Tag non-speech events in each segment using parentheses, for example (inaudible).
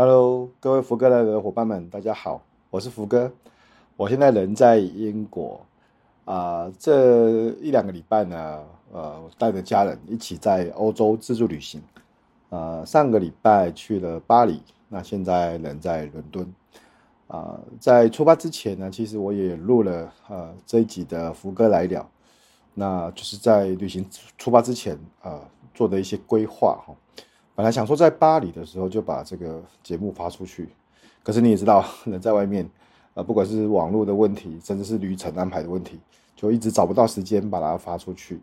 Hello，各位福哥来的伙伴们，大家好，我是福哥。我现在人在英国啊、这一两个礼拜呢，呃，带着家人一起在欧洲自助旅行。呃，上个礼拜去了巴黎，那现在人在伦敦。啊、在出发之前呢，其实我也录了呃这一集的福哥来聊，那就是在旅行出发之前啊、呃、做的一些规划哈。本来想说在巴黎的时候就把这个节目发出去，可是你也知道，(laughs) 人在外面，呃，不管是网络的问题，甚至是旅程安排的问题，就一直找不到时间把它发出去。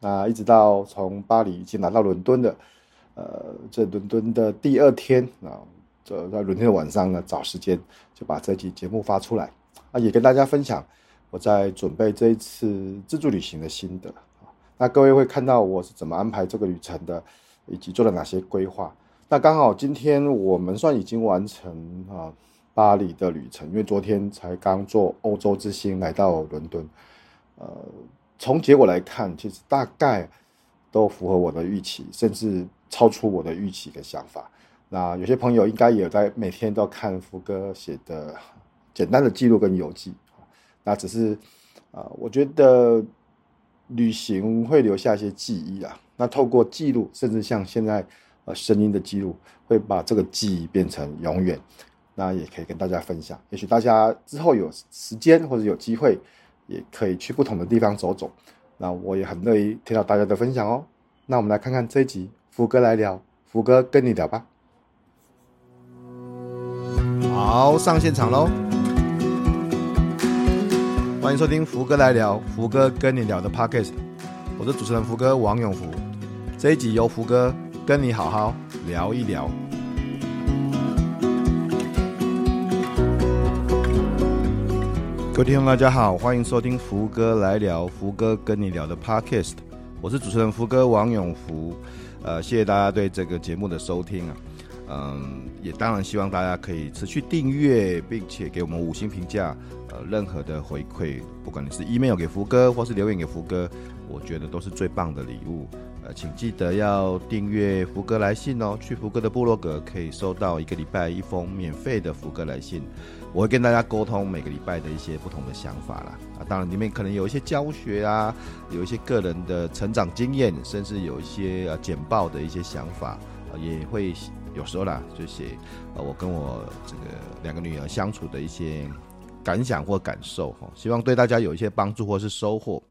那一直到从巴黎已经来到伦敦的，呃，这伦敦的第二天啊，这在伦敦的晚上呢，找时间就把这期节目发出来，啊，也跟大家分享我在准备这一次自助旅行的心得。那各位会看到我是怎么安排这个旅程的。以及做了哪些规划？那刚好今天我们算已经完成啊巴黎的旅程，因为昨天才刚坐欧洲之星来到伦敦。呃，从结果来看，其实大概都符合我的预期，甚至超出我的预期的想法。那有些朋友应该也在每天都看福哥写的简单的记录跟游记。那只是啊、我觉得旅行会留下一些记忆啊。那透过记录，甚至像现在，呃，声音的记录，会把这个记忆变成永远。那也可以跟大家分享。也许大家之后有时间或者有机会，也可以去不同的地方走走。那我也很乐意听到大家的分享哦。那我们来看看这一集，福哥来聊，福哥跟你聊吧。好，上现场喽！欢迎收听福哥来聊，福哥跟你聊的 Podcast。我是主持人福哥王永福。这一集由福哥跟你好好聊一聊。各位听众，大家好，欢迎收听福哥来聊，福哥跟你聊的 Podcast。我是主持人福哥王永福。呃，谢谢大家对这个节目的收听啊。嗯，也当然希望大家可以持续订阅，并且给我们五星评价。呃，任何的回馈，不管你是 email 给福哥，或是留言给福哥，我觉得都是最棒的礼物。呃，请记得要订阅福哥来信哦。去福哥的部落格可以收到一个礼拜一封免费的福哥来信，我会跟大家沟通每个礼拜的一些不同的想法啦。啊，当然里面可能有一些教学啊，有一些个人的成长经验，甚至有一些呃简报的一些想法，也会有时候啦就写呃我跟我这个两个女儿相处的一些感想或感受哈，希望对大家有一些帮助或是收获。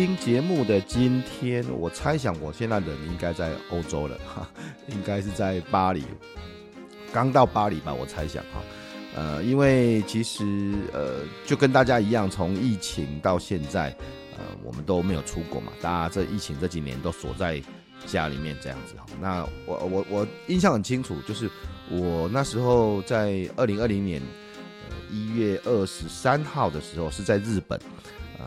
听节目的今天，我猜想我现在人应该在欧洲了哈，(laughs) 应该是在巴黎，刚到巴黎吧，我猜想哈，呃，因为其实呃，就跟大家一样，从疫情到现在，呃，我们都没有出国嘛，大家这疫情这几年都锁在家里面这样子哈。那我我我印象很清楚，就是我那时候在二零二零年呃一月二十三号的时候是在日本，呃。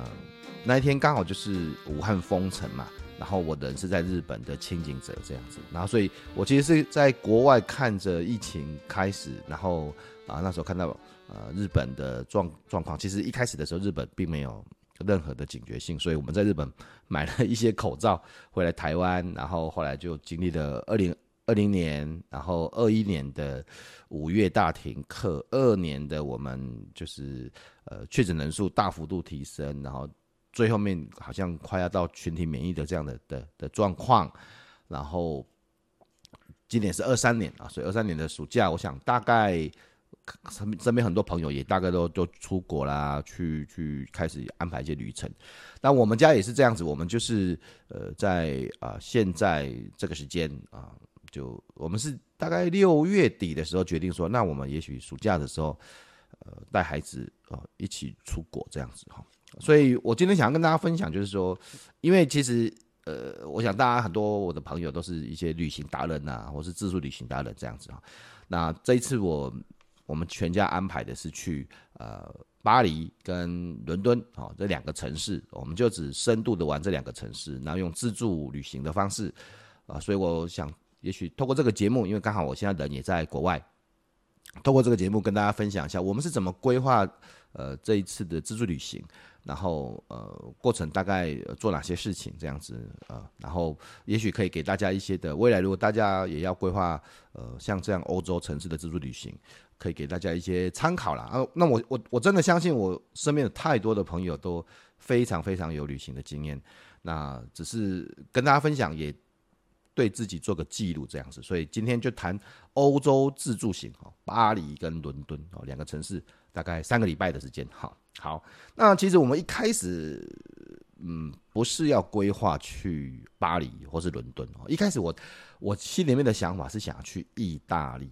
那一天刚好就是武汉封城嘛，然后我人是在日本的轻井泽这样子，然后所以我其实是在国外看着疫情开始，然后啊那时候看到呃日本的状状况，其实一开始的时候日本并没有任何的警觉性，所以我们在日本买了一些口罩回来台湾，然后后来就经历了二零二零年，然后二一年的五月大停课，二年的我们就是呃确诊人数大幅度提升，然后。最后面好像快要到群体免疫的这样的的的状况，然后今年是二三年啊，所以二三年的暑假，我想大概身身边很多朋友也大概都都出国啦，去去开始安排一些旅程。那我们家也是这样子，我们就是呃在啊现在这个时间啊，就我们是大概六月底的时候决定说，那我们也许暑假的时候呃带孩子啊一起出国这样子哈。所以，我今天想要跟大家分享，就是说，因为其实，呃，我想大家很多我的朋友都是一些旅行达人呐，或是自助旅行达人这样子哈。那这一次我我们全家安排的是去呃巴黎跟伦敦啊这两个城市，我们就只深度的玩这两个城市，然后用自助旅行的方式啊。所以我想也许透过这个节目，因为刚好我现在人也在国外，透过这个节目跟大家分享一下，我们是怎么规划呃这一次的自助旅行。然后呃，过程大概做哪些事情这样子呃，然后也许可以给大家一些的未来，如果大家也要规划呃像这样欧洲城市的自助旅行，可以给大家一些参考啦。啊，那我我我真的相信我身边有太多的朋友都非常非常有旅行的经验，那只是跟大家分享，也对自己做个记录这样子。所以今天就谈欧洲自助行哦，巴黎跟伦敦哦两个城市。大概三个礼拜的时间，好，好。那其实我们一开始，嗯，不是要规划去巴黎或是伦敦哦。一开始我我心里面的想法是想要去意大利。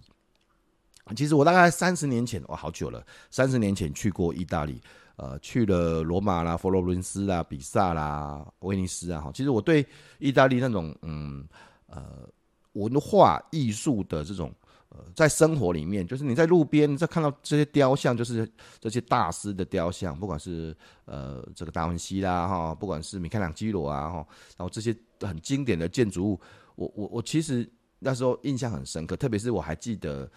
其实我大概三十年前，哇，好久了，三十年前去过意大利，呃，去了罗马啦、佛罗伦斯啦、比萨啦、威尼斯啊。哈，其实我对意大利那种嗯呃文化艺术的这种。呃，在生活里面，就是你在路边在看到这些雕像，就是这些大师的雕像，不管是呃这个达文西啦哈，不管是米开朗基罗啊哈，然后这些很经典的建筑物，我我我其实那时候印象很深刻，特别是我还记得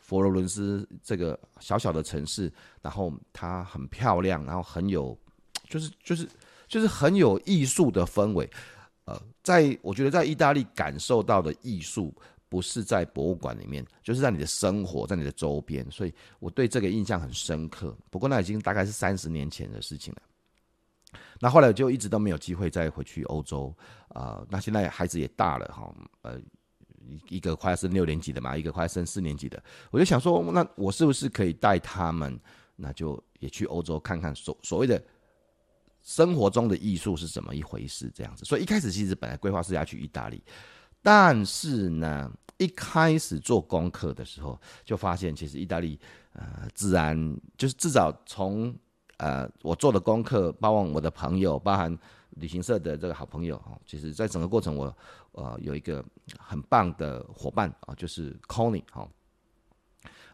佛罗伦斯这个小小的城市，然后它很漂亮，然后很有就是就是就是很有艺术的氛围，呃，在我觉得在意大利感受到的艺术。不是在博物馆里面，就是在你的生活，在你的周边，所以我对这个印象很深刻。不过那已经大概是三十年前的事情了。那后来我就一直都没有机会再回去欧洲啊、那现在孩子也大了哈，呃，一个快要升六年级的嘛，一个快要升四年级的，我就想说，那我是不是可以带他们，那就也去欧洲看看所所谓的生活中的艺术是怎么一回事这样子。所以一开始其实本来规划是要去意大利，但是呢。一开始做功课的时候，就发现其实意大利，呃，自然就是至少从呃我做的功课，包括我的朋友，包含旅行社的这个好朋友哈，其实在整个过程我呃有一个很棒的伙伴啊，就是 Conny 哈，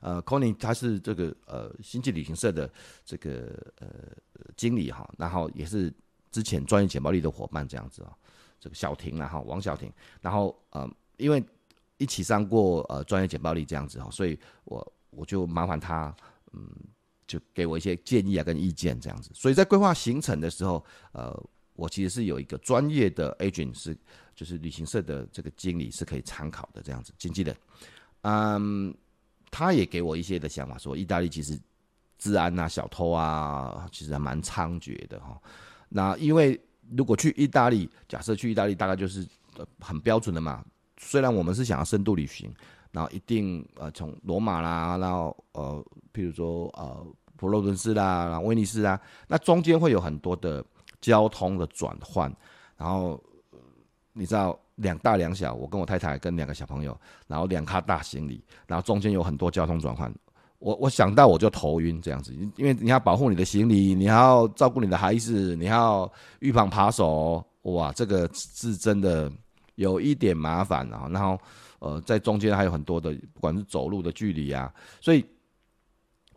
呃 Conny 他是这个呃星际旅行社的这个呃经理哈，然后也是之前专业简报力的伙伴这样子啊，这个小婷啊哈，王小婷，然后呃因为。一起上过呃专业简报力这样子哈，所以我我就麻烦他，嗯，就给我一些建议啊跟意见这样子。所以在规划行程的时候，呃，我其实是有一个专业的 agent 是，就是旅行社的这个经理是可以参考的这样子，经纪人，嗯，他也给我一些的想法，说意大利其实治安啊、小偷啊，其实还蛮猖獗的哈。那因为如果去意大利，假设去意大利，大概就是很标准的嘛。虽然我们是想要深度旅行，然后一定呃从罗马啦，然后呃譬如说呃佛罗伦斯啦，然后威尼斯啦，那中间会有很多的交通的转换，然后你知道两大两小，我跟我太太跟两个小朋友，然后两卡大行李，然后中间有很多交通转换，我我想到我就头晕这样子，因为你要保护你的行李，你要照顾你的孩子，你要预防扒手，哇，这个是真的。有一点麻烦啊，然后，呃，在中间还有很多的，不管是走路的距离啊，所以，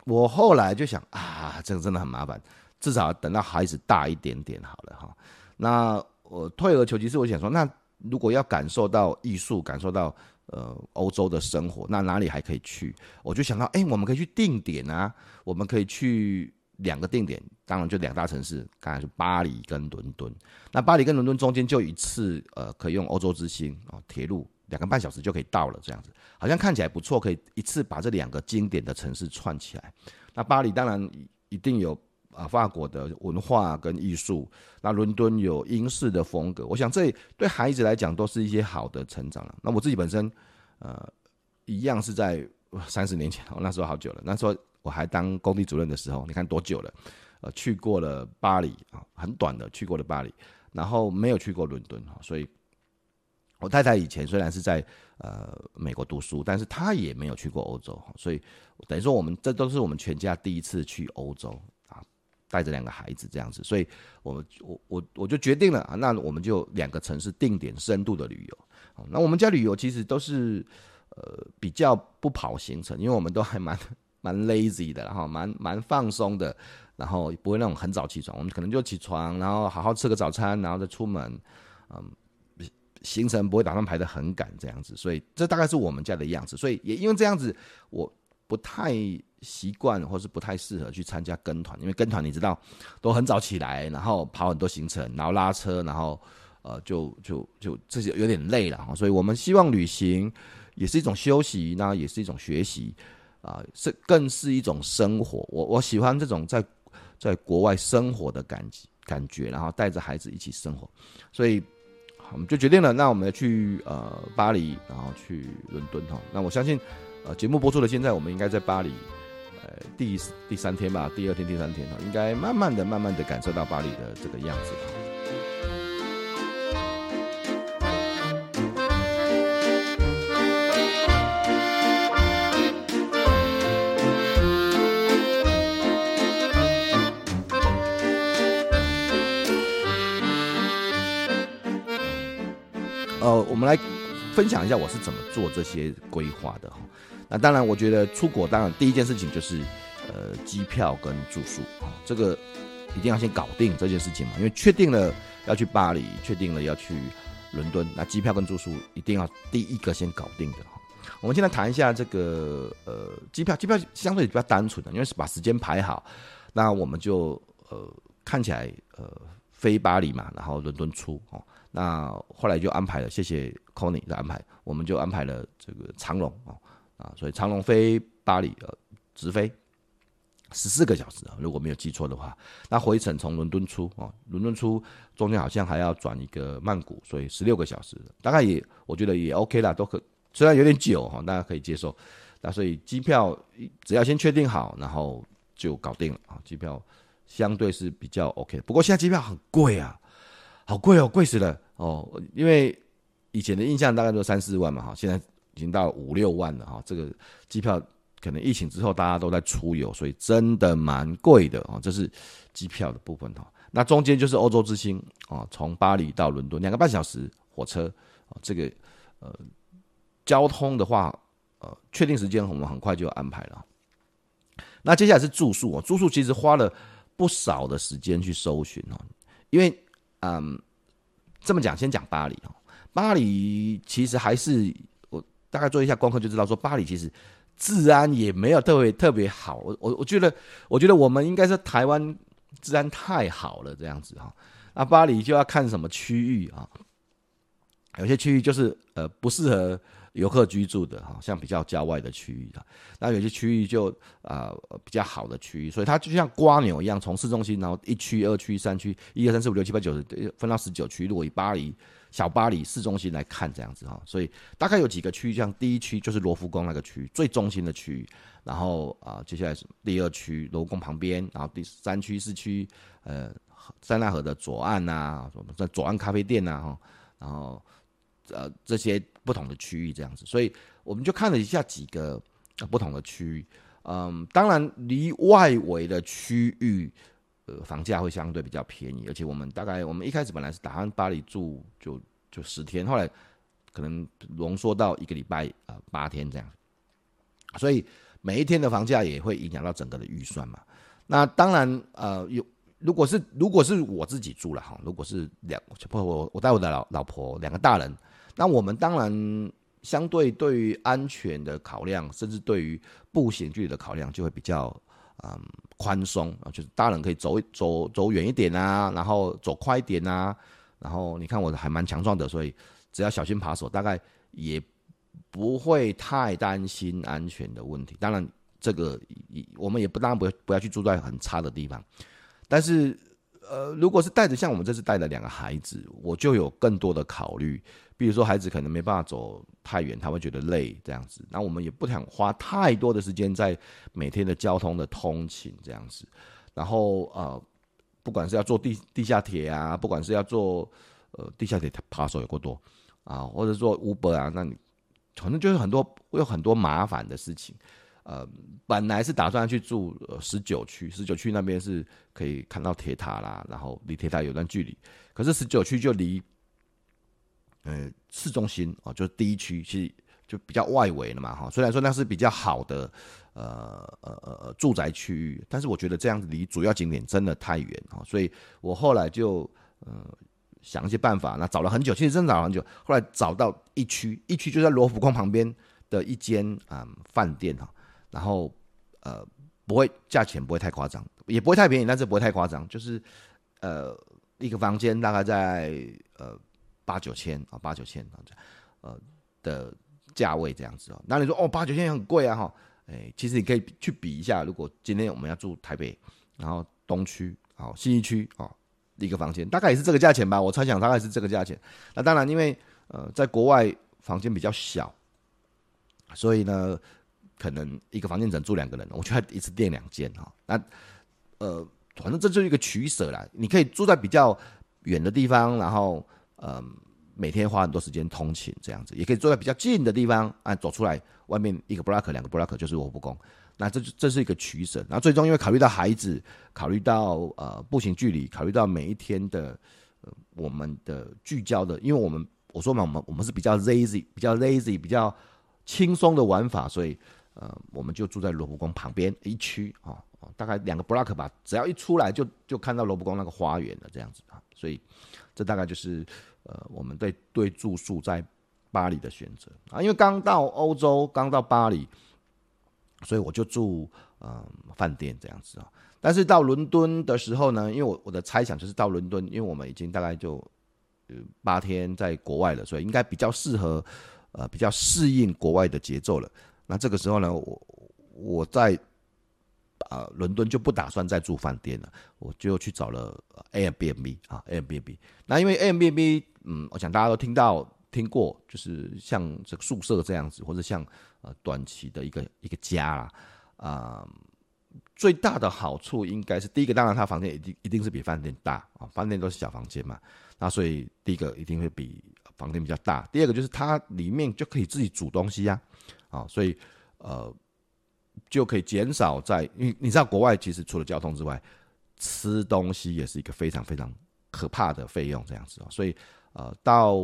我后来就想啊，这个真的很麻烦，至少等到孩子大一点点好了哈。那我退而求其次，我想说，那如果要感受到艺术，感受到呃欧洲的生活，那哪里还可以去？我就想到，哎，我们可以去定点啊，我们可以去。两个定点，当然就两大城市，刚才是巴黎跟伦敦。那巴黎跟伦敦中间就一次，呃，可以用欧洲之星啊铁路两个半小时就可以到了，这样子好像看起来不错，可以一次把这两个经典的城市串起来。那巴黎当然一定有啊法国的文化跟艺术，那伦敦有英式的风格。我想这对孩子来讲都是一些好的成长了。那我自己本身，呃，一样是在三十年前，(laughs) 我那时候好久了，那时候。我还当工地主任的时候，你看多久了？呃，去过了巴黎啊，很短的去过了巴黎，然后没有去过伦敦哈。所以，我太太以前虽然是在呃美国读书，但是她也没有去过欧洲。所以等于说，我们这都是我们全家第一次去欧洲，带着两个孩子这样子。所以我我我我就决定了啊，那我们就两个城市定点深度的旅游。那我们家旅游其实都是呃比较不跑行程，因为我们都还蛮。(laughs) 蛮 lazy 的，然后蛮蛮放松的，然后不会那种很早起床，我们可能就起床，然后好好吃个早餐，然后再出门，嗯，行程不会打算排得很赶这样子，所以这大概是我们家的样子。所以也因为这样子，我不太习惯，或是不太适合去参加跟团，因为跟团你知道都很早起来，然后跑很多行程，然后拉车，然后呃就就就这些有点累了。所以我们希望旅行也是一种休息，那也是一种学习啊，是、更是一种生活。我我喜欢这种在在国外生活的感感觉，然后带着孩子一起生活，所以。我们就决定了，那我们要去呃巴黎，然后去伦敦哈。那我相信，呃节目播出的现在，我们应该在巴黎，第第三天吧，第二天、第三天哈，应该慢慢的、慢慢的感受到巴黎的这个样子。哦，我们来分享一下我是怎么做这些规划的哈。那当然，我觉得出国当然第一件事情就是呃机票跟住宿啊，这个一定要先搞定这件事情嘛。因为确定了要去巴黎，确定了要去伦敦，那机票跟住宿一定要第一个先搞定的。我们现在谈一下这个呃机票，机票相对比较单纯的，因为是把时间排好，那我们就呃看起来呃飞巴黎嘛，然后伦敦出哦。那后来就安排了，谢谢 Conny 的安排，我们就安排了这个长龙啊啊，所以长龙飞巴黎呃直飞十四个小时啊，如果没有记错的话，那回程从伦敦出啊，伦敦出中间好像还要转一个曼谷，所以十六个小时，大概也我觉得也 OK 啦，都可虽然有点久哈，大家可以接受。那所以机票只要先确定好，然后就搞定了啊，机票相对是比较 OK，不过现在机票很贵啊。好贵哦，贵死了哦！因为以前的印象大概就三四万嘛，哈，现在已经到五六万了哈。这个机票可能疫情之后大家都在出游，所以真的蛮贵的哦。这是机票的部分哈。那中间就是欧洲之星啊，从巴黎到伦敦两个半小时火车啊，这个呃交通的话呃确定时间我们很快就安排了。那接下来是住宿哦，住宿其实花了不少的时间去搜寻哦，因为。嗯，这么讲，先讲巴黎哦。巴黎其实还是我大概做一下功课就知道，说巴黎其实治安也没有特别特别好。我我我觉得，我觉得我们应该是台湾治安太好了这样子哈。那巴黎就要看什么区域啊？有些区域就是呃不适合。游客居住的哈，像比较郊外的区域的，那有些区域就啊、比较好的区域，所以它就像瓜牛一样，从市中心，然后一区、二区、三区，一二三四五六七八九十，分到十九区。如果以巴黎小巴黎市中心来看，这样子哈，所以大概有几个区域，像第一区就是罗浮宫那个区域，最中心的区域，然后啊、接下来是第二区罗浮宫旁边，然后第三区四区呃塞纳河的左岸呐、在左岸咖啡店呐、哈，然后。呃，这些不同的区域这样子，所以我们就看了一下几个不同的区域。嗯，当然离外围的区域，呃，房价会相对比较便宜，而且我们大概我们一开始本来是打算巴黎住就就十天，后来可能浓缩到一个礼拜呃八天这样，所以每一天的房价也会影响到整个的预算嘛。那当然呃有。如果是如果是我自己住了哈，如果是两不我我带我的老老婆两个大人，那我们当然相对对于安全的考量，甚至对于步行距离的考量就会比较嗯宽松啊，就是大人可以走走走远一点啊，然后走快一点啊，然后你看我还蛮强壮的，所以只要小心扒手，大概也不会太担心安全的问题。当然这个我们也不当然不不要去住在很差的地方。但是，呃，如果是带着像我们这次带的两个孩子，我就有更多的考虑。比如说，孩子可能没办法走太远，他会觉得累这样子。那我们也不想花太多的时间在每天的交通的通勤这样子。然后，呃，不管是要坐地地下铁啊，不管是要坐呃地下铁扒手有过多啊，或者说 Uber 啊，那你反正就是很多会有很多麻烦的事情。呃，本来是打算去住十九区，十九区那边是可以看到铁塔啦，然后 (laughs) 离铁塔有段距离。可是十九区就离呃市中心哦，就是第一区，其实就比较外围了嘛哈。虽然说那是比较好的呃呃呃住宅区域，但是我觉得这样子离主要景点真的太远啊，所以我后来就呃想一些办法，那找了很久，其实真的找了很久，后来找到一区，一区就在罗浮宫旁边的一间啊饭店哈，然后呃不会价钱不会太夸张，也不会太便宜，但是不会太夸张，就是呃一个房间大概在呃八九千啊八九千啊呃的价位这样子哦，那你说哦八九千也很贵啊哈，哎其实你可以去比一下，如果今天我们要住台北，然后东区哦信义区啊。一个房间大概也是这个价钱吧，我猜想大概是这个价钱。那当然，因为呃，在国外房间比较小，所以呢，可能一个房间只能住两个人，我就要一次订两间哈。那呃，反正这就是一个取舍啦。你可以住在比较远的地方，然后呃，每天花很多时间通勤这样子，也可以住在比较近的地方啊，走出来外面一个 block 两个 block 就是罗浮宫。那这这是一个取舍，然后最终因为考虑到孩子，考虑到呃步行距离，考虑到每一天的我们的聚焦的，因为我们我说嘛，我们我们是比较 lazy，比较 lazy，比较轻松的玩法，所以呃我们就住在罗浮宫旁边一区啊，大概两个 block 吧，只要一出来就就看到罗浮宫那个花园了这样子啊，所以这大概就是呃我们对对住宿在巴黎的选择啊，因为刚到欧洲，刚到巴黎。所以我就住嗯饭店这样子啊，但是到伦敦的时候呢，因为我我的猜想就是到伦敦，因为我们已经大概就八天在国外了，所以应该比较适合呃比较适应国外的节奏了。那这个时候呢，我我在啊伦敦就不打算再住饭店了，我就去找了 Airbnb 啊 Airbnb。那因为 Airbnb 嗯，我想大家都听到。听过，就是像这个宿舍这样子，或者像呃短期的一个一个家啦，啊、最大的好处应该是第一个，当然它房间一定一定是比饭店大啊，饭店都是小房间嘛，那所以第一个一定会比房间比较大。第二个就是它里面就可以自己煮东西呀，啊，所以呃就可以减少在，你你知道国外其实除了交通之外，吃东西也是一个非常非常可怕的费用这样子哦，所以呃到。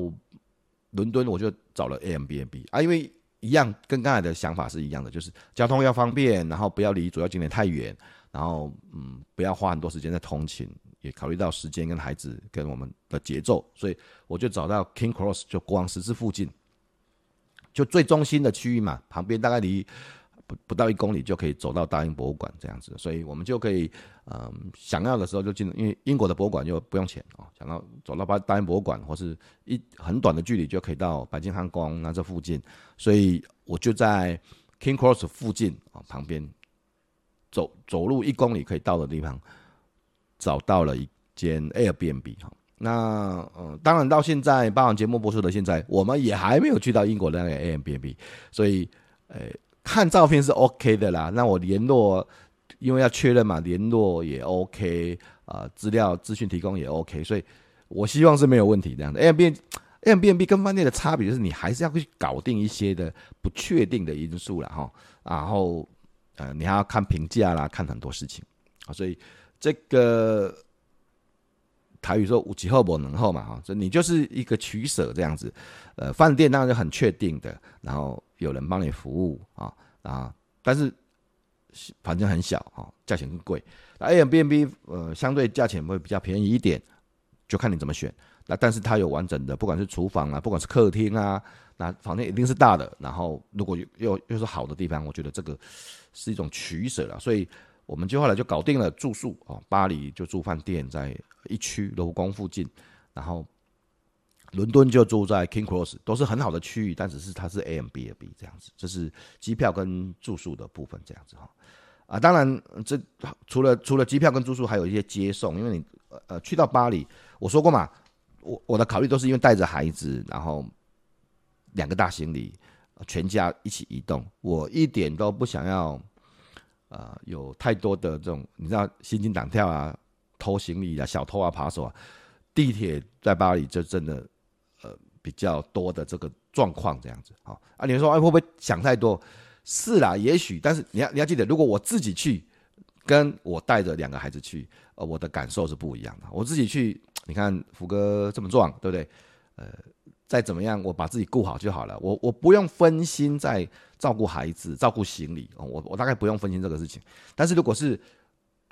伦敦我就找了 A M B N B 啊，因为一样跟刚才的想法是一样的，就是交通要方便，然后不要离主要景点太远，然后嗯不要花很多时间在通勤，也考虑到时间跟孩子跟我们的节奏，所以我就找到 King Cross 就国王十字附近，就最中心的区域嘛，旁边大概离。不不到一公里就可以走到大英博物馆这样子，所以我们就可以，嗯，想要的时候就进，因为英国的博物馆又不用钱哦，想要走到大大英博物馆或是一很短的距离就可以到白金汉宫那这附近，所以我就在 King Cross 附近啊旁边走走路一公里可以到的地方找到了一间 Airbnb 哈，那嗯，当然到现在八晚节目播出的现在，我们也还没有去到英国的那个 Airbnb，所以呃。看照片是 OK 的啦，那我联络，因为要确认嘛，联络也 OK 啊、资料资讯提供也 OK，所以我希望是没有问题这样的。Airbnb，Airbnb 跟饭店的差别就是你还是要去搞定一些的不确定的因素了哈，然后呃你还要看评价啦，看很多事情啊，所以这个台语说五几后不能后嘛哈，所以你就是一个取舍这样子，呃饭店当然是很确定的，然后。有人帮你服务啊啊，但是房间很小啊，价钱更贵。那 Airbnb 呃相对价钱会比较便宜一点，就看你怎么选。那但是它有完整的，不管是厨房啊，不管是客厅啊，那房间一定是大的。然后如果又又是好的地方，我觉得这个是一种取舍了。所以我们就后来就搞定了住宿啊，巴黎就住饭店，在一区罗浮宫附近，然后。伦敦就住在 King Cross，都是很好的区域，但只是它是 Airbnb 这样子，这是机票跟住宿的部分这样子哈。啊，当然这除了除了机票跟住宿，还有一些接送，因为你呃去到巴黎，我说过嘛，我我的考虑都是因为带着孩子，然后两个大行李，全家一起移动，我一点都不想要呃有太多的这种你知道心惊胆跳啊，偷行李啊，小偷啊，扒手啊，地铁在巴黎就真的。呃比较多的这个状况这样子啊啊，你们说会不会想太多？是啦，也许，但是你要你要记得，如果我自己去，跟我带着两个孩子去，呃，我的感受是不一样的。我自己去，你看福哥这么壮，对不对？呃，再怎么样，我把自己顾好就好了。我我不用分心在照顾孩子、照顾行李，我我大概不用分心这个事情。但是如果是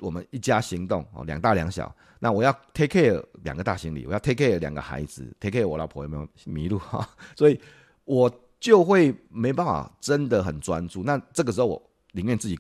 我们一家行动哦，两大两小。那我要 take care 两个大行李，我要 take care 两个孩子，take care 我老婆有没有迷路哈？所以我就会没办法真的很专注。那这个时候我宁愿自己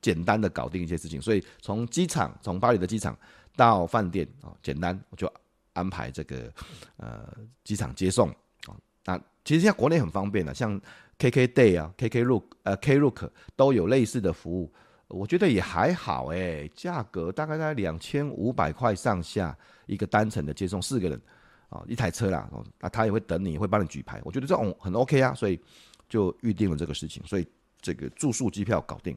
简单的搞定一些事情。所以从机场，从巴黎的机场到饭店啊，简单我就安排这个呃机场接送啊。那其实现在国内很方便的，像 KK Day 啊，KK Look 呃 Klook 都有类似的服务。我觉得也还好哎、欸，价格大概在两千五百块上下一个单程的接送，四个人啊，一台车啦，那他也会等你，会帮你举牌，我觉得这种很 OK 啊，所以就预定了这个事情，所以这个住宿机票搞定。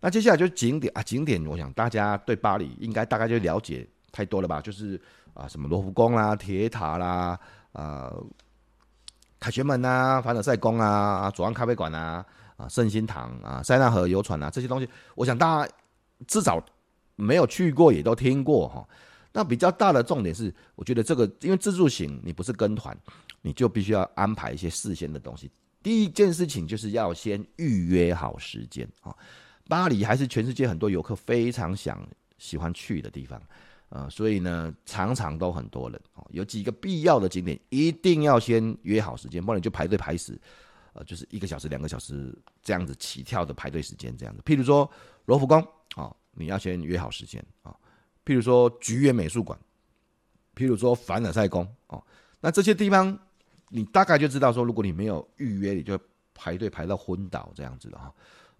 那接下来就是景点啊，景点，我想大家对巴黎应该大概就了解太多了吧，就是啊什么罗浮宫啦、铁塔啦、啊凯旋门啊、凡尔赛宫啊、左岸咖啡馆啊。啊，圣心堂啊，塞纳河游船啊，这些东西，我想大家至少没有去过，也都听过哈。那比较大的重点是，我觉得这个因为自助行，你不是跟团，你就必须要安排一些事先的东西。第一件事情就是要先预约好时间啊。巴黎还是全世界很多游客非常想喜欢去的地方，呃，所以呢，常常都很多人哦。有几个必要的景点一定要先约好时间，不然你就排队排死。呃，就是一个小时、两个小时这样子起跳的排队时间，这样子。譬如说罗浮宫啊，你要先约好时间啊。譬如说橘园美术馆，譬如说凡尔赛宫哦，那这些地方你大概就知道说，如果你没有预约，你就排队排到昏倒这样子的哈。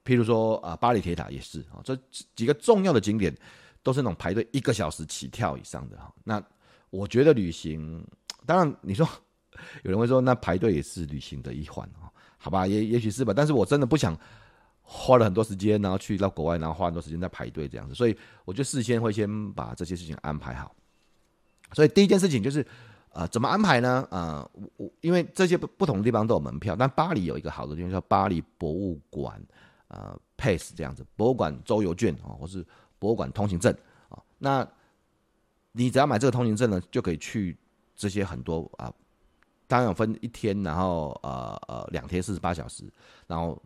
譬如说啊，巴黎铁塔也是啊，这几个重要的景点都是那种排队一个小时起跳以上的哈。那我觉得旅行，当然你说 (laughs) 有人会说，那排队也是旅行的一环啊。好吧，也也许是吧，但是我真的不想花了很多时间，然后去到国外，然后花很多时间在排队这样子，所以我就事先会先把这些事情安排好。所以第一件事情就是，呃，怎么安排呢？呃，我我因为这些不同的地方都有门票，但巴黎有一个好的地方叫巴黎博物馆，呃，Pass 这样子，博物馆周游券啊，或是博物馆通行证啊，那你只要买这个通行证呢，就可以去这些很多啊。当然有分一天，然后呃呃两天四十八小时，然后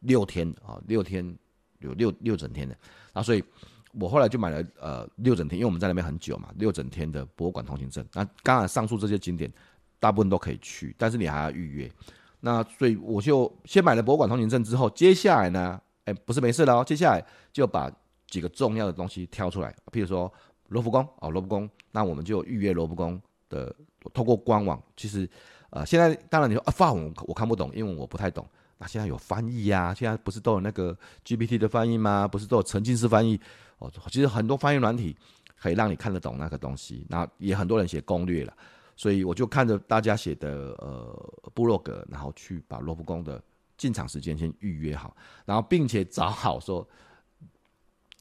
六天啊六天有六六整天的，那所以我后来就买了呃六整天，因为我们在那边很久嘛，六整天的博物馆通行证。那刚才上述这些景点大部分都可以去，但是你还要预约。那所以我就先买了博物馆通行证之后，接下来呢，哎不是没事了哦，接下来就把几个重要的东西挑出来，譬如说罗浮宫哦罗浮宫，那我们就预约罗浮宫的。透过官网，其实，呃，现在当然你说啊，法文我看不懂，因为我不太懂。那现在有翻译呀、啊，现在不是都有那个 GPT 的翻译吗？不是都有沉浸式翻译？哦，其实很多翻译软体可以让你看得懂那个东西。那也很多人写攻略了，所以我就看着大家写的呃部落格，然后去把罗浮宫的进场时间先预约好，然后并且找好说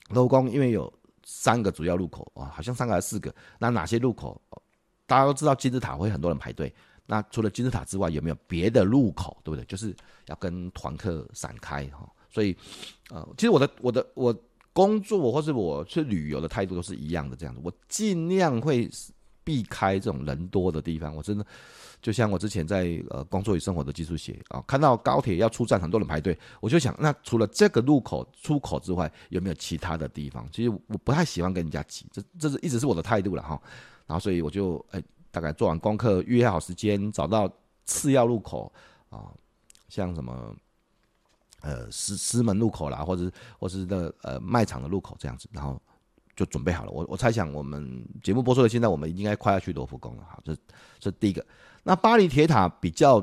罗浮宫，因为有三个主要入口啊，好像三个还是四个，那哪些入口？大家都知道金字塔会很多人排队，那除了金字塔之外，有没有别的入口，对不对？就是要跟团客散开哈。所以，呃，其实我的我的我工作或是我去旅游的态度都是一样的，这样子，我尽量会避开这种人多的地方。我真的就像我之前在呃工作与生活的技术写啊，看到高铁要出站，很多人排队，我就想，那除了这个入口出口之外，有没有其他的地方？其实我不太喜欢跟人家挤，这这是一直是我的态度了哈。然后，所以我就哎，大概做完功课，预约好时间，找到次要路口啊，像什么呃石石门路口啦，或者或是那呃卖场的路口这样子，然后就准备好了。我我猜想，我们节目播出的现在，我们应该快要去罗浮宫了。好，这这第一个。那巴黎铁塔比较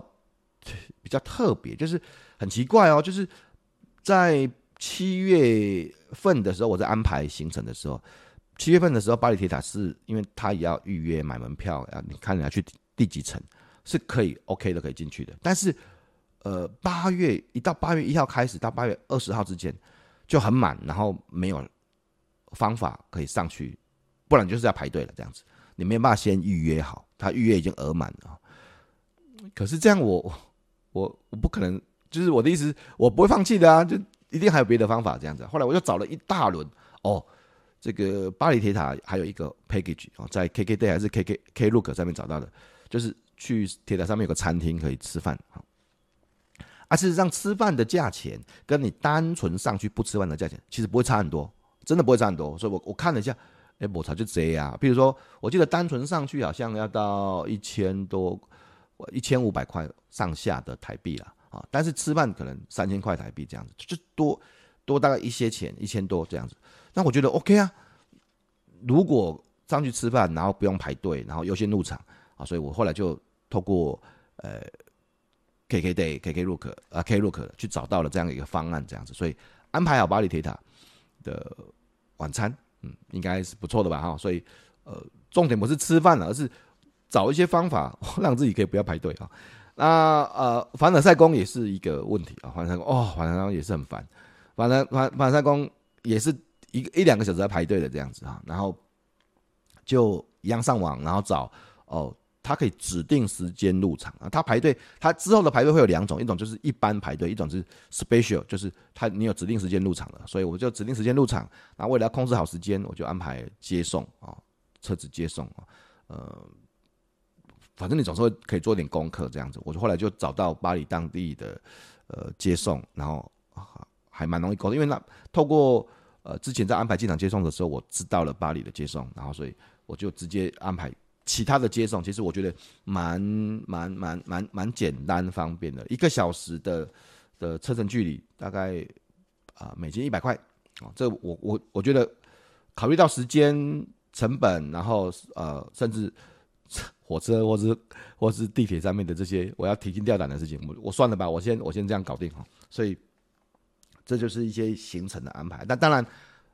比较特别，就是很奇怪哦，就是在七月份的时候，我在安排行程的时候。七月份的时候，巴黎铁塔是因为他也要预约买门票啊，你看你要去第几层是可以 OK 的，可以进去的。但是，呃，八月一到八月一号开始到八月二十号之间就很满，然后没有方法可以上去，不然就是要排队了这样子。你没有办法先预约好，他预约已经额满了。可是这样我我我不可能，就是我的意思，我不会放弃的啊，就一定还有别的方法这样子。后来我就找了一大轮哦。这个巴黎铁塔还有一个 package 哦，在 KKday 还是 KK Klook 上面找到的，就是去铁塔上面有个餐厅可以吃饭啊。啊，事实上吃饭的价钱跟你单纯上去不吃饭的价钱其实不会差很多，真的不会差很多。所以我我看了一下，哎，我操就这样。比如说，我记得单纯上去好像要到一千多，一千五百块上下的台币了啊。但是吃饭可能三千块台币这样子，就多多大概一些钱，一千多这样子。那我觉得 OK 啊。如果上去吃饭，然后不用排队，然后优先入场啊，所以我后来就透过呃。KKday、KKlook 啊，Klook 去找到了这样一个方案，这样子，所以安排好巴黎铁塔的晚餐，嗯，应该是不错的吧，哈，所以呃，重点不是吃饭了，而是找一些方法让自己可以不要排队啊。那呃，凡尔赛宫也是一个问题啊，凡尔赛宫哦，凡尔赛宫也是很烦，反正凡凡尔赛宫也是一个一两个小时在排队的这样子啊，然后就一样上网，然后找哦。他可以指定时间入场啊，他排队，他之后的排队会有两种，一种就是一般排队，一种是 special，就是他你有指定时间入场了，所以我就指定时间入场，那为了要控制好时间，我就安排接送啊，车子接送啊，呃，反正你总是会可以做点功课这样子，我就后来就找到巴黎当地的呃接送，然后还蛮容易沟通，因为那透过呃之前在安排机场接送的时候，我知道了巴黎的接送，然后所以我就直接安排。其他的接送其实我觉得蛮蛮蛮蛮蛮简单方便的，一个小时的的车程距离大概啊、呃、美金一百块啊，这我我我觉得考虑到时间成本，然后呃甚至火车或是或是地铁上面的这些我要提心吊胆的事情，我我算了吧，我先我先这样搞定哈，所以这就是一些行程的安排。但当然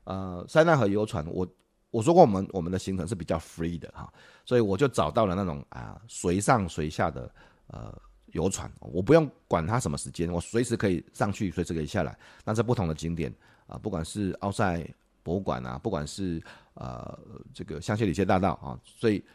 呃塞纳河游船我。我说过，我们我们的行程是比较 free 的哈，所以我就找到了那种啊随上随下的呃游船，我不用管它什么时间，我随时可以上去，随时可以下来。那在不同的景点啊，不管是奥赛博物馆啊，不管是呃这个香榭里榭大道啊，所以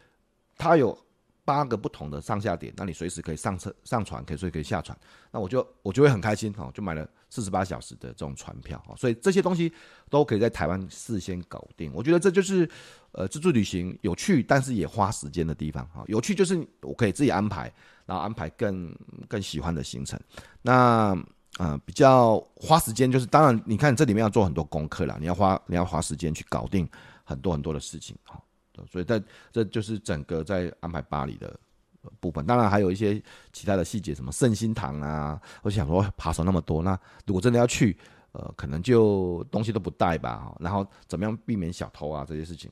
它有。八个不同的上下点，那你随时可以上车、上船，可以随时可以下船。那我就我就会很开心哈，就买了四十八小时的这种船票。所以这些东西都可以在台湾事先搞定。我觉得这就是呃自助旅行有趣，但是也花时间的地方哈。有趣就是我可以自己安排，然后安排更更喜欢的行程。那呃比较花时间就是，当然你看这里面要做很多功课啦，你要花你要花时间去搞定很多很多的事情哈。所以，在这就是整个在安排巴黎的部分，当然还有一些其他的细节，什么圣心堂啊，我想说爬手那么多，那如果真的要去，呃，可能就东西都不带吧，然后怎么样避免小偷啊这些事情，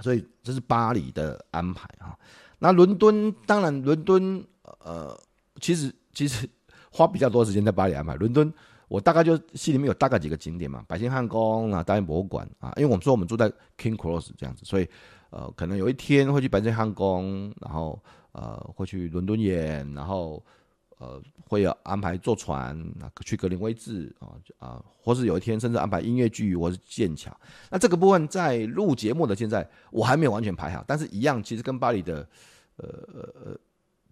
所以这是巴黎的安排哈。那伦敦，当然伦敦，呃，其实其实花比较多时间在巴黎安排伦敦。我大概就心里面有大概几个景点嘛，白金汉宫啊，大英博物馆啊，因为我们说我们住在 King Cross 这样子，所以呃，可能有一天会去白金汉宫，然后呃会去伦敦眼，然后呃会有安排坐船啊去格林威治啊啊，或是有一天甚至安排音乐剧或是剑桥。那这个部分在录节目的现在我还没有完全排好，但是一样，其实跟巴黎的呃呃呃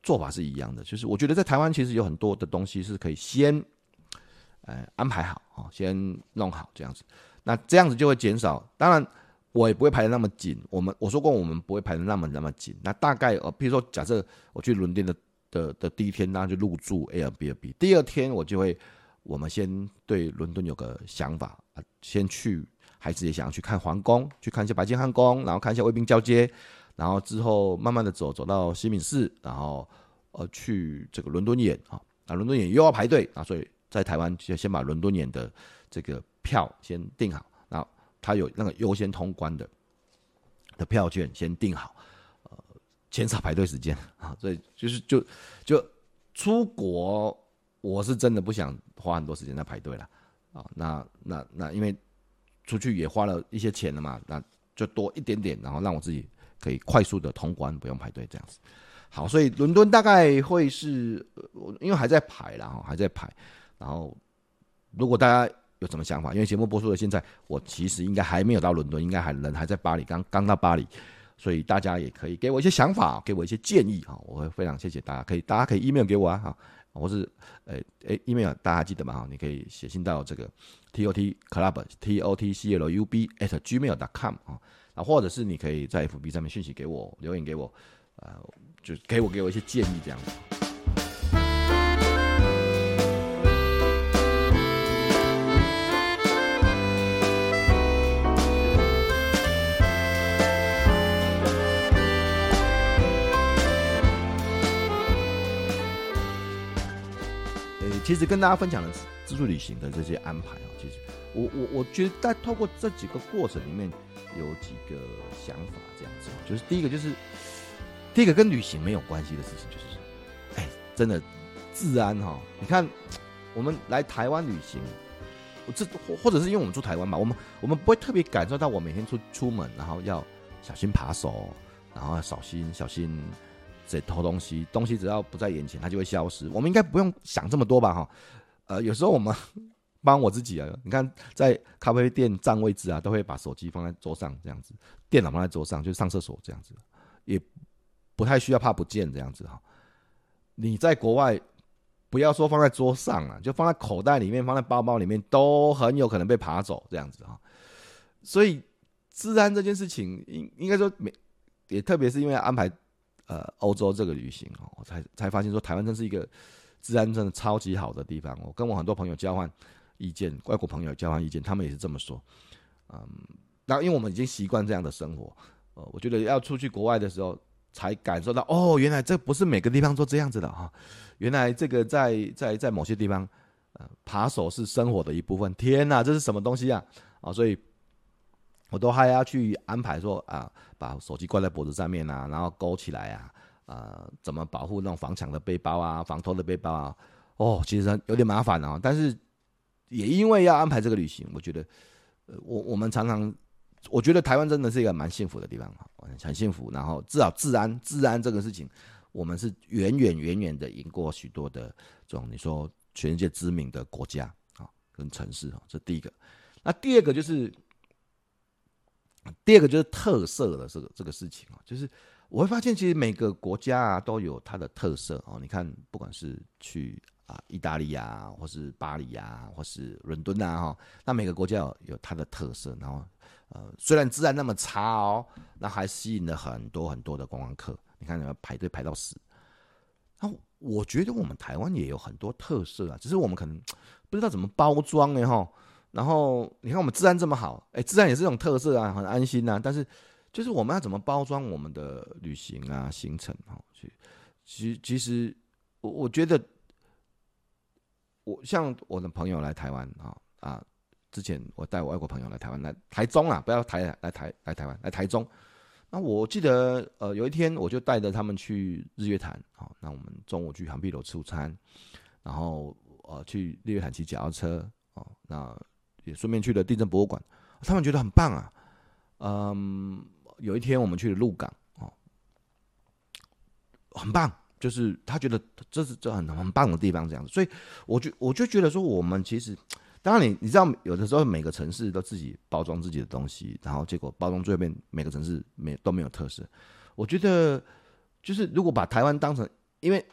做法是一样的，就是我觉得在台湾其实有很多的东西是可以先。呃，安排好哦，先弄好这样子，那这样子就会减少。当然，我也不会排的那么紧。我们我说过，我们不会排的那么那么紧。那大概呃，譬如说，假设我去伦敦的的的第一天，那就入住 Airbnb。第二天我就会，我们先对伦敦有个想法啊，先去，孩子也想要去看皇宫，去看一下白金汉宫，然后看一下卫兵交接，然后之后慢慢的走走到西敏寺，然后呃去这个伦敦眼啊，那伦敦眼又要排队啊，所以。在台湾就先把伦敦眼的这个票先订好，然后他有那个优先通关的的票券先订好，呃，减少排队时间啊，所以就是就就出国，我是真的不想花很多时间在排队了啊，那那那因为出去也花了一些钱了嘛，那就多一点点，然后让我自己可以快速的通关，不用排队这样子。好，所以伦敦大概会是，因为还在排啦，还在排。然后，如果大家有什么想法，因为节目播出的现在，我其实应该还没有到伦敦，应该还人还在巴黎，刚刚到巴黎，所以大家也可以给我一些想法，给我一些建议哈，我会非常谢谢大家，可以大家可以 email 给我啊哈，我是呃诶 email 大家记得吗哈，你可以写信到这个 t o t club t o t c l u b at gmail dot com 啊，啊或者是你可以在 FB 上面讯息给我，留言给我，呃，就给我给我一些建议这样子。其实跟大家分享的自助旅行的这些安排啊，其实我我我觉得在透过这几个过程里面有几个想法，这样子，就是第一个就是第一个跟旅行没有关系的事情，就是哎，真的治安哈，你看我们来台湾旅行，这或者是因为我们住台湾嘛，我们我们不会特别感受到我每天出出门，然后要小心扒手，然后要小心小心。在偷东西，东西只要不在眼前，它就会消失。我们应该不用想这么多吧？哈，呃，有时候我们帮我自己啊，你看在咖啡店占位置啊，都会把手机放在桌上这样子，电脑放在桌上，就上厕所这样子，也不太需要怕不见这样子哈。你在国外，不要说放在桌上啊，就放在口袋里面，放在包包里面，都很有可能被扒走这样子哈。所以治安这件事情，应应该说没，也特别是因为安排。呃，欧洲这个旅行哦，我才才发现说台湾真是一个治安真的超级好的地方。我跟我很多朋友交换意见，外国朋友交换意见，他们也是这么说。嗯，那因为我们已经习惯这样的生活，呃，我觉得要出去国外的时候，才感受到哦，原来这不是每个地方都这样子的哈。原来这个在在在某些地方，呃，扒手是生活的一部分。天哪，这是什么东西啊？啊，所以。我都还要去安排说啊，把手机挂在脖子上面啊，然后勾起来啊，啊，怎么保护那种防抢的背包啊，防偷的背包啊？哦，其实有点麻烦啊。但是也因为要安排这个旅行，我觉得，呃，我我们常常，我觉得台湾真的是一个蛮幸福的地方，很幸福。然后至少治安，治安这个事情，我们是远远远远的赢过许多的这种你说全世界知名的国家啊跟城市啊，这第一个。那第二个就是。第二个就是特色的这个这个事情啊，就是我会发现，其实每个国家啊都有它的特色哦。你看，不管是去啊意大利啊，或是巴黎啊，或是伦敦啊，哈，那每个国家有有它的特色。然后，呃，虽然治安那么差哦，那还吸引了很多很多的观光客。你看，你要排队排到死。那我觉得我们台湾也有很多特色啊，只是我们可能不知道怎么包装呢，哈。然后你看我们治安这么好，哎，治安也是这种特色啊，很安心呐。但是就是我们要怎么包装我们的旅行啊行程哈？其实其实我我觉得我像我的朋友来台湾啊啊，之前我带我外国朋友来台湾来台中啊，不要台来台来台湾来台中。那我记得呃有一天我就带着他们去日月潭啊，那我们中午去航碧楼吃午餐，然后呃去日月潭骑脚踏车哦，那。也顺便去了地震博物馆，他们觉得很棒啊。嗯，有一天我们去了鹿港哦，很棒，就是他觉得这是这很很棒的地方，这样子。所以我就我就觉得说，我们其实，当然你你知道，有的时候每个城市都自己包装自己的东西，然后结果包装最后面每个城市没都没有特色。我觉得就是如果把台湾当成，因为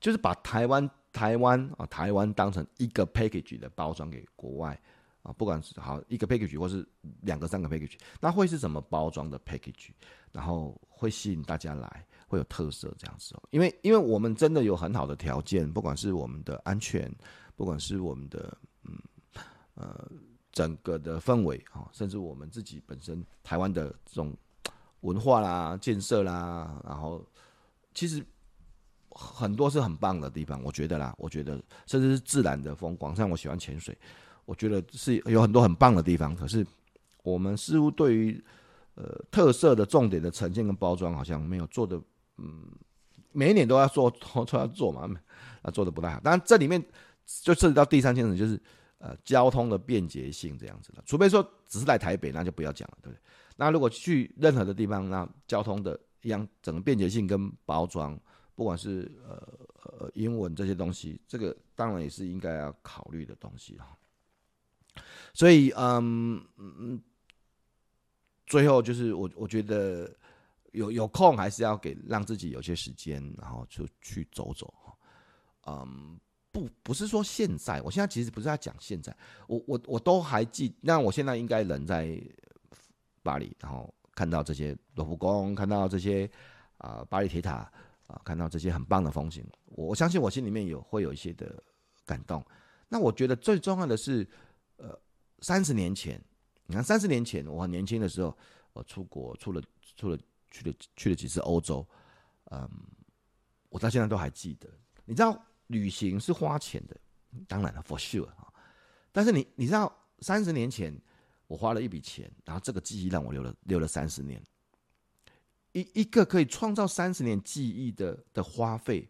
就是把台湾台湾啊台湾当成一个 package 的包装给国外。啊，不管是好一个 package 或是两个、三个 package，那会是怎么包装的 package？然后会吸引大家来，会有特色这样子哦。因为，因为我们真的有很好的条件，不管是我们的安全，不管是我们的嗯呃整个的氛围啊，甚至我们自己本身台湾的这种文化啦、建设啦，然后其实很多是很棒的地方，我觉得啦，我觉得甚至是自然的风光，像我喜欢潜水。我觉得是有很多很棒的地方，可是我们似乎对于呃特色的重点的呈现跟包装，好像没有做的，嗯，每一年都要做，都要做嘛，啊，做的不太好。当然这里面就涉及到第三件事，就是呃交通的便捷性这样子的。除非说只是来台北，那就不要讲了，对不对？那如果去任何的地方，那交通的一样整个便捷性跟包装，不管是呃呃英文这些东西，这个当然也是应该要考虑的东西哈。所以，嗯嗯，最后就是我我觉得有有空还是要给让自己有些时间，然后就去走走哈。嗯，不不是说现在，我现在其实不是在讲现在，我我我都还记，那我现在应该人在巴黎，然后看到这些罗浮宫，看到这些啊、巴黎铁塔啊、看到这些很棒的风景，我我相信我心里面有会有一些的感动。那我觉得最重要的是。呃，三十年前，你看三十年前我很年轻的时候，我出国，出了出了去了去了几次欧洲，嗯，我到现在都还记得。你知道旅行是花钱的，当然了，for sure 啊。但是你你知道，三十年前我花了一笔钱，然后这个记忆让我留了留了三十年。一一个可以创造三十年记忆的的花费，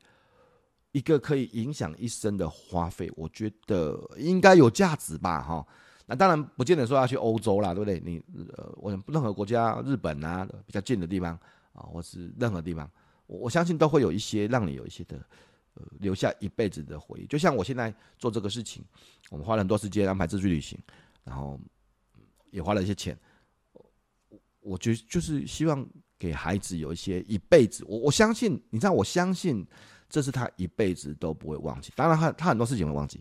一个可以影响一生的花费，我觉得应该有价值吧，哈。那当然不见得说要去欧洲啦，对不对？你呃，我想任何国家，日本啊，比较近的地方啊，或是任何地方，我我相信都会有一些让你有一些的。呃，留下一辈子的回忆，就像我现在做这个事情，我们花了很多时间安排自助旅行，然后也花了一些钱。我觉得就是希望给孩子有一些一辈子，我我相信，你知道，我相信这是他一辈子都不会忘记。当然，他他很多事情会忘记，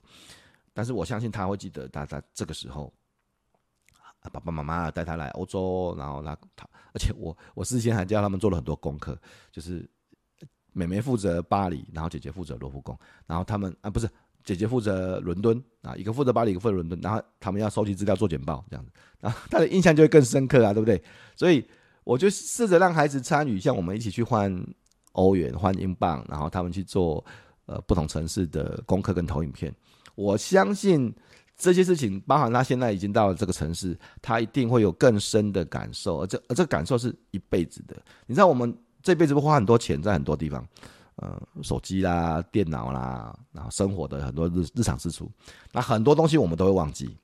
但是我相信他会记得他在这个时候，爸爸妈妈带他来欧洲，然后他他，而且我我事先还教他们做了很多功课，就是。妹妹负责巴黎，然后姐姐负责罗浮宫，然后他们啊不是姐姐负责伦敦啊，一个负责巴黎，一个负责伦敦，然后他们要收集资料做简报这样子，然后他的印象就会更深刻啊，对不对？(laughs) 所以我就试着让孩子参与，像我们一起去换欧元、换英镑，然后他们去做呃不同城市的功课跟投影片。我相信这些事情，包含他现在已经到了这个城市，他一定会有更深的感受，而这而这个感受是一辈子的。你知道我们。这辈子会花很多钱在很多地方，呃，手机啦、电脑啦，然后生活的很多日日常支出，那很多东西我们都会忘记。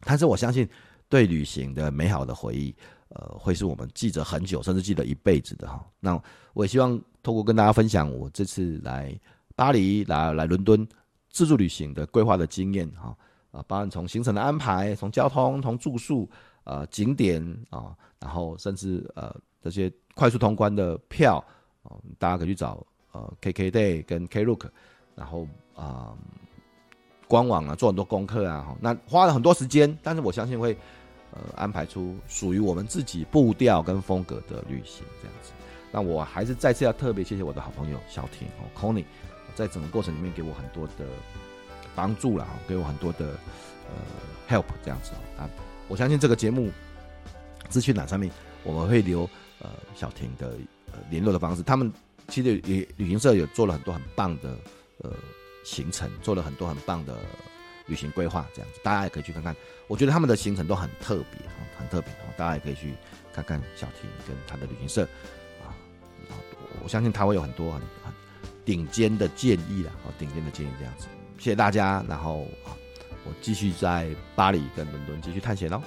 但是我相信，对旅行的美好的回忆，呃，会是我们记着很久，甚至记得一辈子的哈。那我也希望透过跟大家分享我这次来巴黎、来来伦敦自助旅行的规划的经验哈，啊，包含从行程的安排、从交通、从住宿、呃景点啊，然后甚至呃这些。快速通关的票，大家可以去找呃 KKday 跟 Klook，然后啊、官网啊做很多功课啊，哈那花了很多时间，但是我相信会呃安排出属于我们自己步调跟风格的旅行这样子。那我还是再次要特别谢谢我的好朋友小婷哦 Connie，在整个过程里面给我很多的帮助了，给我很多的呃 help 这样子啊。我相信这个节目资讯栏上面我们会留。呃，小婷的呃联络的方式，他们其实也旅行社有做了很多很棒的呃行程，做了很多很棒的旅行规划，这样子大家也可以去看看。我觉得他们的行程都很特别，很特别，大家也可以去看看小婷跟他的旅行社啊。我相信他会有很多很顶尖的建议啦，顶尖的建议这样子。谢谢大家，然后我继续在巴黎跟伦敦继续探险喽。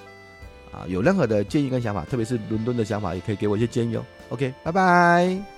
啊，有任何的建议跟想法，特别是伦敦的想法，也可以给我一些建议哦。OK，拜拜。